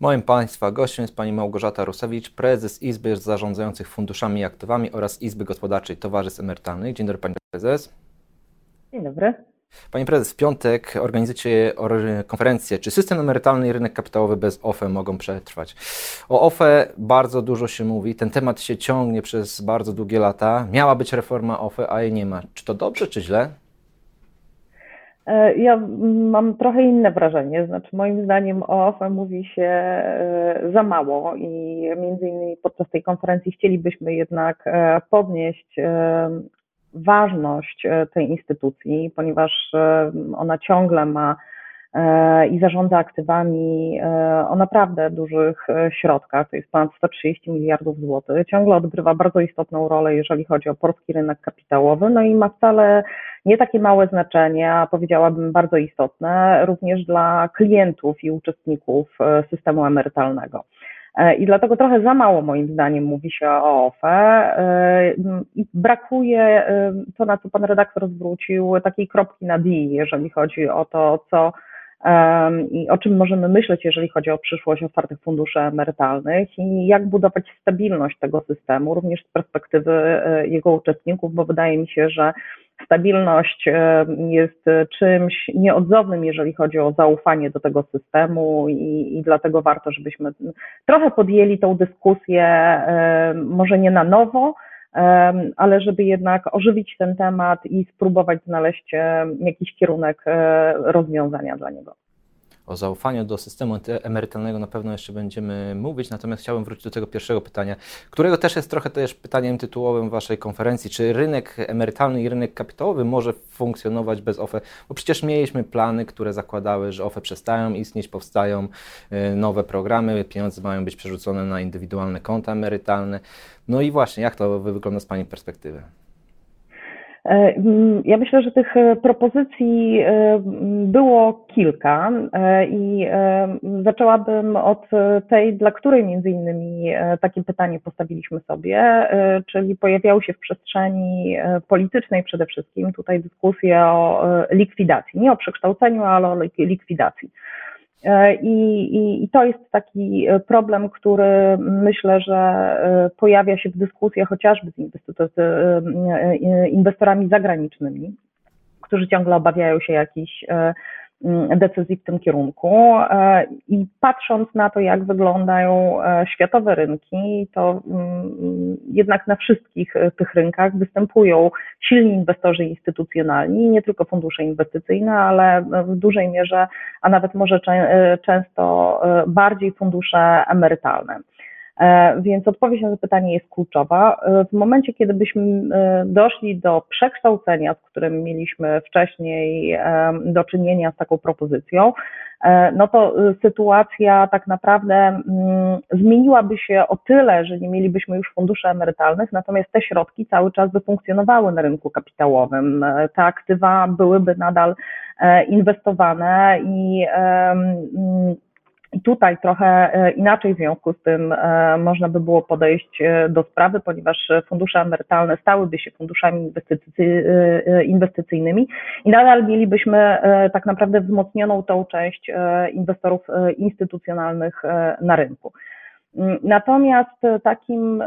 Moim Państwa gościem jest Pani Małgorzata Rusewicz, prezes Izby Zarządzających Funduszami i Aktywami oraz Izby Gospodarczej Towarzystw Emerytalnych. Dzień dobry Pani Prezes. Dzień dobry. Pani Prezes, w piątek organizujecie konferencję, czy system emerytalny i rynek kapitałowy bez OFE mogą przetrwać. O OFE bardzo dużo się mówi, ten temat się ciągnie przez bardzo długie lata. Miała być reforma OFE, a jej nie ma. Czy to dobrze, czy źle? E, ja mam trochę inne wrażenie, znaczy moim zdaniem o OFE mówi się e, za mało i między innymi podczas tej konferencji chcielibyśmy jednak e, podnieść ważność tej instytucji, ponieważ ona ciągle ma i zarządza aktywami o naprawdę dużych środkach, to jest ponad 130 miliardów złotych, ciągle odgrywa bardzo istotną rolę, jeżeli chodzi o polski rynek kapitałowy, no i ma wcale nie takie małe znaczenie, a powiedziałabym bardzo istotne również dla klientów i uczestników e, systemu emerytalnego. E, I dlatego trochę za mało moim zdaniem mówi się o OFE. E, i brakuje, to na co pan redaktor zwrócił, takiej kropki na D, jeżeli chodzi o to, co i o czym możemy myśleć, jeżeli chodzi o przyszłość otwartych funduszy emerytalnych i jak budować stabilność tego systemu, również z perspektywy jego uczestników, bo wydaje mi się, że Stabilność e, jest czymś nieodzownym, jeżeli chodzi o zaufanie do tego systemu i, i dlatego warto, żebyśmy trochę podjęli tą dyskusję, e, może nie na nowo, e, ale żeby jednak ożywić ten temat i spróbować znaleźć jakiś kierunek rozwiązania dla niego o zaufaniu do systemu emerytalnego na pewno jeszcze będziemy mówić, natomiast chciałbym wrócić do tego pierwszego pytania, którego też jest trochę też pytaniem tytułowym Waszej konferencji. Czy rynek emerytalny i rynek kapitałowy może funkcjonować bez OFE? Bo przecież mieliśmy plany, które zakładały, że OFE przestają istnieć, powstają y, nowe programy, pieniądze mają być przerzucone na indywidualne konta emerytalne. No i właśnie, jak to wygląda z Pani perspektywy? E, ja myślę, że tych e, propozycji e, było kilka i zaczęłabym od tej, dla której między innymi takie pytanie postawiliśmy sobie, czyli pojawiały się w przestrzeni politycznej przede wszystkim tutaj dyskusje o likwidacji, nie o przekształceniu, ale o likwidacji. E, I, i, I, to jest taki e, problem, który myślę, że e, pojawia się w dyskusjach chociażby z inwestorami zagranicznymi, którzy ciągle obawiają się jakichś decyzji w tym kierunku. E, I patrząc na to, jak wyglądają e, światowe rynki, to mm, jednak na wszystkich e, tych rynkach występują silni inwestorzy instytucjonalni, nie tylko fundusze inwestycyjne, ale w dużej mierze, a nawet może często bardziej fundusze emerytalne. E, więc odpowiedź na to pytanie jest kluczowa. E, w momencie, kiedy byśmy e, doszli do przekształcenia, z którym mieliśmy wcześniej do czynienia z taką propozycją, no to sytuacja tak naprawdę mm, zmieniłaby się o tyle, że nie mielibyśmy już funduszy emerytalnych, natomiast te środki cały czas by funkcjonowały na rynku kapitałowym. Te aktywa byłyby nadal inwestowane i i tutaj trochę e, inaczej w związku z tym e, można by było podejść e, do sprawy, ponieważ fundusze emerytalne stałyby się funduszami inwestycyjnymi i nadal mielibyśmy tak naprawdę wzmocnioną tą część inwestorów instytucjonalnych na rynku. Mm, natomiast takim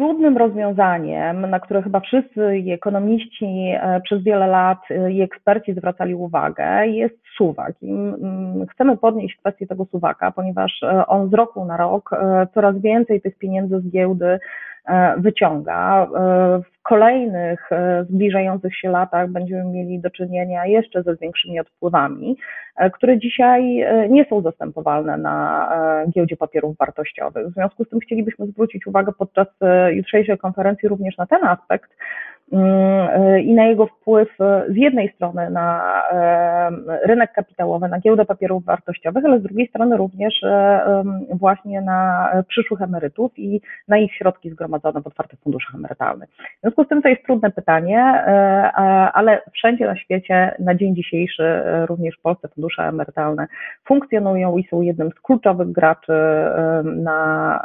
trudnym rozwiązaniem, na które chyba wszyscy ekonomiści e, przez wiele lat e, i eksperci zwracali uwagę, jest suwak. I mm, chcemy podnieść kwestię tego suwaka, ponieważ e, on z roku na rok coraz więcej tych pieniędzy z giełdy wyciąga. W kolejnych zbliżających się latach będziemy mieli do czynienia jeszcze ze większymi odpływami, które dzisiaj nie są zastępowalne na giełdzie papierów wartościowych. W związku z tym chcielibyśmy zwrócić uwagę podczas jutrzejszej konferencji również na ten aspekt, i na jego wpływ z jednej strony na rynek kapitałowy, na giełdę papierów wartościowych, ale z drugiej strony również właśnie na przyszłych emerytów i na ich środki zgromadzone w otwartych funduszach emerytalnych. W związku z tym to jest trudne pytanie, ale wszędzie na świecie na dzień dzisiejszy również w Polsce fundusze emerytalne funkcjonują i są jednym z kluczowych graczy na,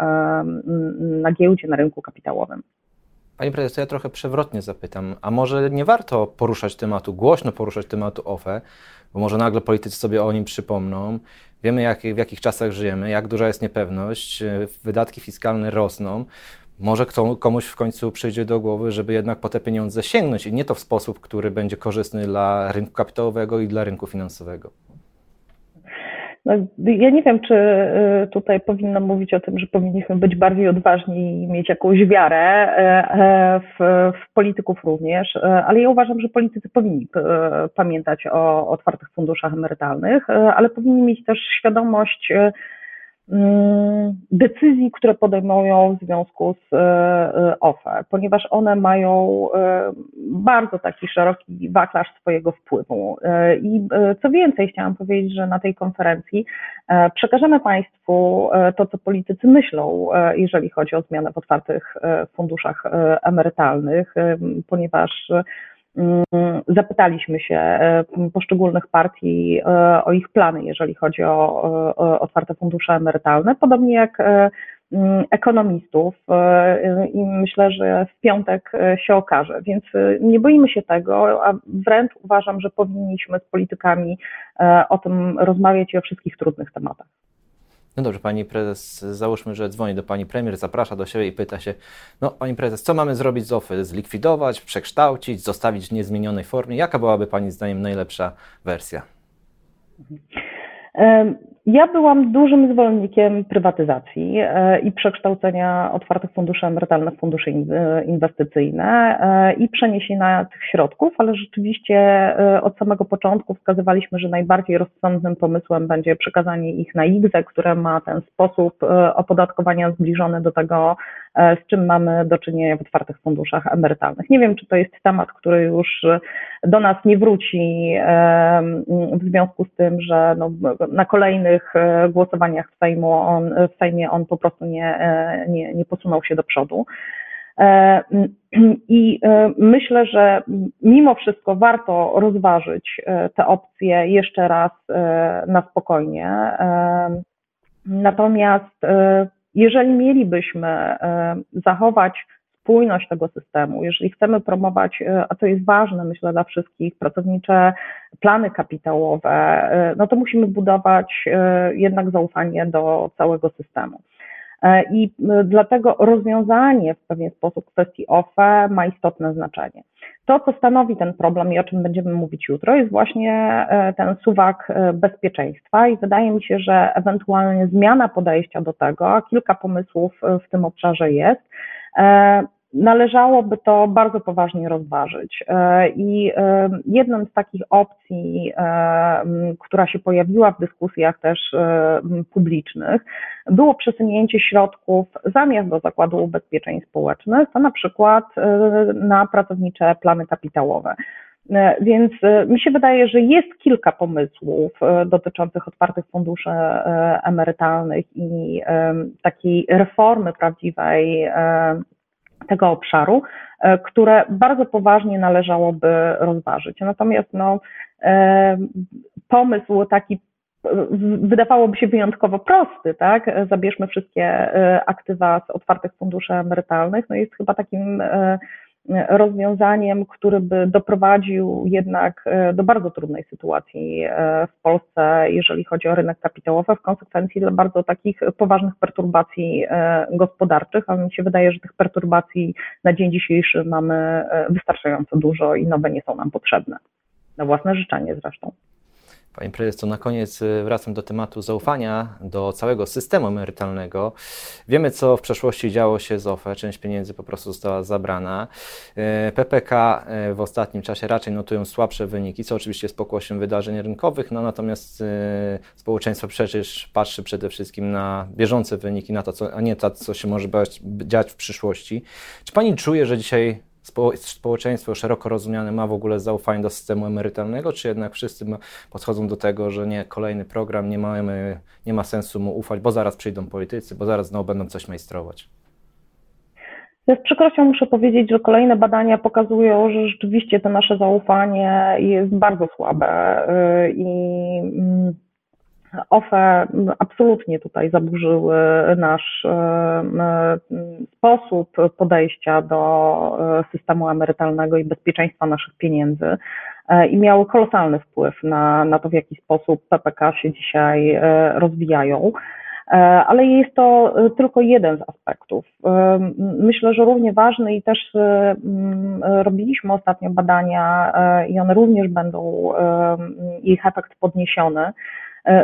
na giełdzie, na rynku kapitałowym. Panie prezesie, ja trochę przewrotnie zapytam, a może nie warto poruszać tematu, głośno poruszać tematu OFE, bo może nagle politycy sobie o nim przypomną. Wiemy, jak, w jakich czasach żyjemy, jak duża jest niepewność, wydatki fiskalne rosną. Może kto, komuś w końcu przyjdzie do głowy, żeby jednak po te pieniądze sięgnąć i nie to w sposób, który będzie korzystny dla rynku kapitałowego i dla rynku finansowego. No, ja nie wiem, czy y, tutaj powinno mówić o tym, że powinniśmy być bardziej odważni i mieć jakąś wiarę e, e, w, w polityków również, e, ale ja uważam, że politycy powinni pamiętać o otwartych funduszach emerytalnych, ale powinni mieć też świadomość decyzji, które podejmują w związku z e, e, OFE, ponieważ one mają e, bardzo taki szeroki wachlarz swojego wpływu. I co więcej, chciałam powiedzieć, że na tej konferencji przekażemy Państwu to, co politycy myślą, jeżeli chodzi o zmianę w otwartych funduszach emerytalnych, ponieważ Mm, zapytaliśmy się e, poszczególnych partii e, o ich plany, jeżeli chodzi o, o otwarte fundusze emerytalne, podobnie jak e, mm, ekonomistów i myślę, że w piątek się okaże. Więc nie boimy się tego, a wręcz uważam, że powinniśmy z politykami o tym rozmawiać i o wszystkich trudnych tematach. No dobrze, pani prezes, załóżmy, że dzwoni do pani premier, zaprasza do siebie i pyta się, no pani prezes, co mamy zrobić z OFY? Zlikwidować, przekształcić, zostawić w niezmienionej formie? Jaka byłaby pani zdaniem najlepsza wersja? Ja byłam dużym zwolennikiem prywatyzacji e, i przekształcenia otwartych funduszy emerytalnych w fundusze inwestycyjne e, i przeniesienia tych środków, ale rzeczywiście e, od samego początku wskazywaliśmy, że najbardziej rozsądnym pomysłem będzie przekazanie ich na IGZE, które ma ten sposób opodatkowania zbliżony do tego, z czym mamy do czynienia w otwartych funduszach emerytalnych. Nie wiem, czy to jest temat, który już do nas nie wróci w związku z tym, że no, na kolejnych e, głosowaniach w, Sejmu on, w Sejmie on po prostu nie, e, nie, nie posunął się do przodu. E, I myślę, że mimo wszystko warto rozważyć te opcje jeszcze raz na spokojnie. Natomiast jeżeli mielibyśmy zachować spójność tego systemu, jeżeli chcemy promować, e, a to jest ważne, myślę, dla wszystkich, pracownicze plany kapitałowe, e, no to musimy budować e, jednak zaufanie do całego systemu. I dlatego rozwiązanie w pewien sposób kwestii OFE ma istotne znaczenie. To, co stanowi ten problem i o czym będziemy mówić jutro, jest właśnie ten suwak bezpieczeństwa i wydaje mi się, że ewentualnie zmiana podejścia do tego, a kilka pomysłów w tym obszarze jest, należałoby to bardzo poważnie rozważyć. E, I e, jedną z takich opcji, e, która się pojawiła w dyskusjach też publicznych, było przesunięcie środków zamiast do Zakładu Ubezpieczeń Społecznych, to na przykład na pracownicze plany kapitałowe. Więc mi się wydaje, że jest kilka pomysłów dotyczących otwartych funduszy emerytalnych i takiej reformy prawdziwej tego obszaru, e, które bardzo poważnie należałoby rozważyć. Natomiast no, e, pomysł taki wydawałoby się wyjątkowo prosty, tak? Zabierzmy wszystkie e, aktywa z otwartych funduszy emerytalnych, no jest chyba takim rozwiązaniem, który by doprowadził jednak e, do bardzo trudnej sytuacji e, w Polsce, jeżeli chodzi o rynek kapitałowy, w konsekwencji do bardzo takich poważnych perturbacji e, gospodarczych, a mi się wydaje, że tych perturbacji na dzień dzisiejszy mamy wystarczająco dużo i nowe nie są nam potrzebne. Na własne życzenie zresztą. Panie prezes, to na koniec y, wracam do tematu zaufania do całego systemu emerytalnego. Wiemy, co w przeszłości działo się z OFE, część pieniędzy po prostu została zabrana. Y, PPK y, w ostatnim czasie raczej notują słabsze wyniki, co oczywiście jest pokłosiem wydarzeń rynkowych, no natomiast społeczeństwo przecież patrzy przede wszystkim na bieżące wyniki, na to, co, a nie to, co się może dziać w przyszłości. Czy Pani czuje, że dzisiaj społeczeństwo szeroko rozumiane ma w ogóle zaufanie do systemu emerytalnego, czy jednak wszyscy podchodzą do tego, że nie, kolejny program, nie, mamy, nie ma sensu mu ufać, bo zaraz przyjdą politycy, bo zaraz znowu będą coś majstrować? Ja z przykrością muszę powiedzieć, że kolejne badania pokazują, że rzeczywiście to nasze zaufanie jest bardzo słabe y, i mm, OFE absolutnie tutaj zaburzyły nasz sposób podejścia do systemu emerytalnego i bezpieczeństwa naszych pieniędzy i miały kolosalny wpływ na, na to, w jaki sposób PPK się dzisiaj rozwijają. E, ale jest to e, tylko jeden z aspektów. E, myślę, że równie ważny i też robiliśmy ostatnio badania i one również będą, ich efekt podniesiony, E,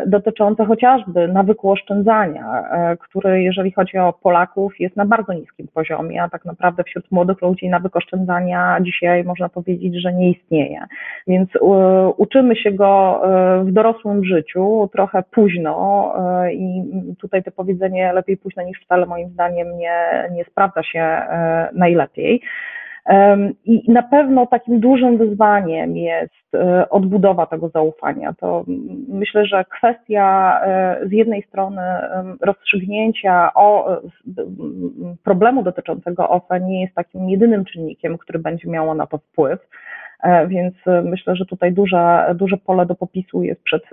dotyczące chociażby nawyku oszczędzania, e, który jeżeli chodzi o Polaków jest na bardzo niskim poziomie, a tak naprawdę wśród młodych ludzi nawyk oszczędzania dzisiaj można powiedzieć, że nie istnieje. Więc e, uczymy się go w dorosłym życiu trochę późno i tutaj to powiedzenie lepiej późno niż wcale moim zdaniem nie, nie sprawdza się najlepiej. I na pewno takim dużym wyzwaniem jest e, odbudowa tego zaufania. To myślę, że kwestia e, z jednej strony rozstrzygnięcia o problemu dotyczącego OFE nie jest takim jedynym czynnikiem, który będzie miało na to wpływ. E, więc myślę, że tutaj duże, duże pole do popisu jest przed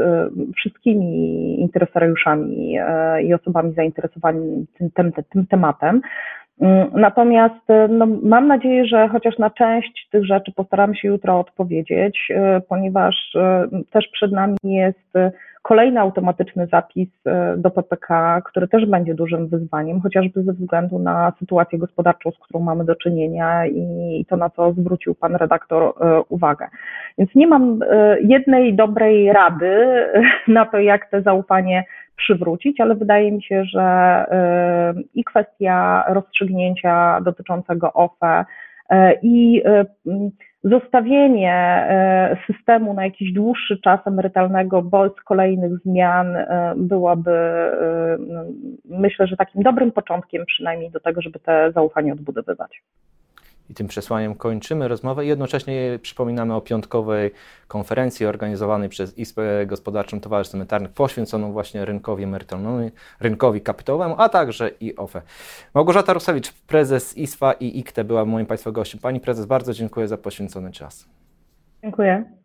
wszystkimi interesariuszami i osobami zainteresowanymi tym, tym, tym tematem. Mm, natomiast y, no, mam nadzieję, że chociaż na część tych rzeczy postaram się jutro odpowiedzieć, y, ponieważ y, też przed nami jest kolejny automatyczny zapis do PPK, który też będzie dużym wyzwaniem, chociażby ze względu na sytuację gospodarczą, z którą mamy do czynienia i to, na co zwrócił pan redaktor uwagę. Więc nie mam jednej dobrej rady na to, jak te zaufanie przywrócić, ale wydaje mi się, że y, i kwestia rozstrzygnięcia dotyczącego OFE y, i y, zostawienie systemu na jakiś dłuższy czas emerytalnego bez kolejnych zmian byłaby, myślę, że takim dobrym początkiem przynajmniej do tego, żeby te zaufanie odbudowywać. I tym przesłaniem kończymy rozmowę i jednocześnie przypominamy o piątkowej konferencji organizowanej przez Izbę Gospodarczą Towarzystw Emerytalnych poświęconą właśnie rynkowi emerytalnemu, rynkowi kapitałowemu, a także i OFE. Małgorzata Rusewicz, prezes ISFA i IKTE była moim Państwa gościem. Pani prezes, bardzo dziękuję za poświęcony czas. Dziękuję.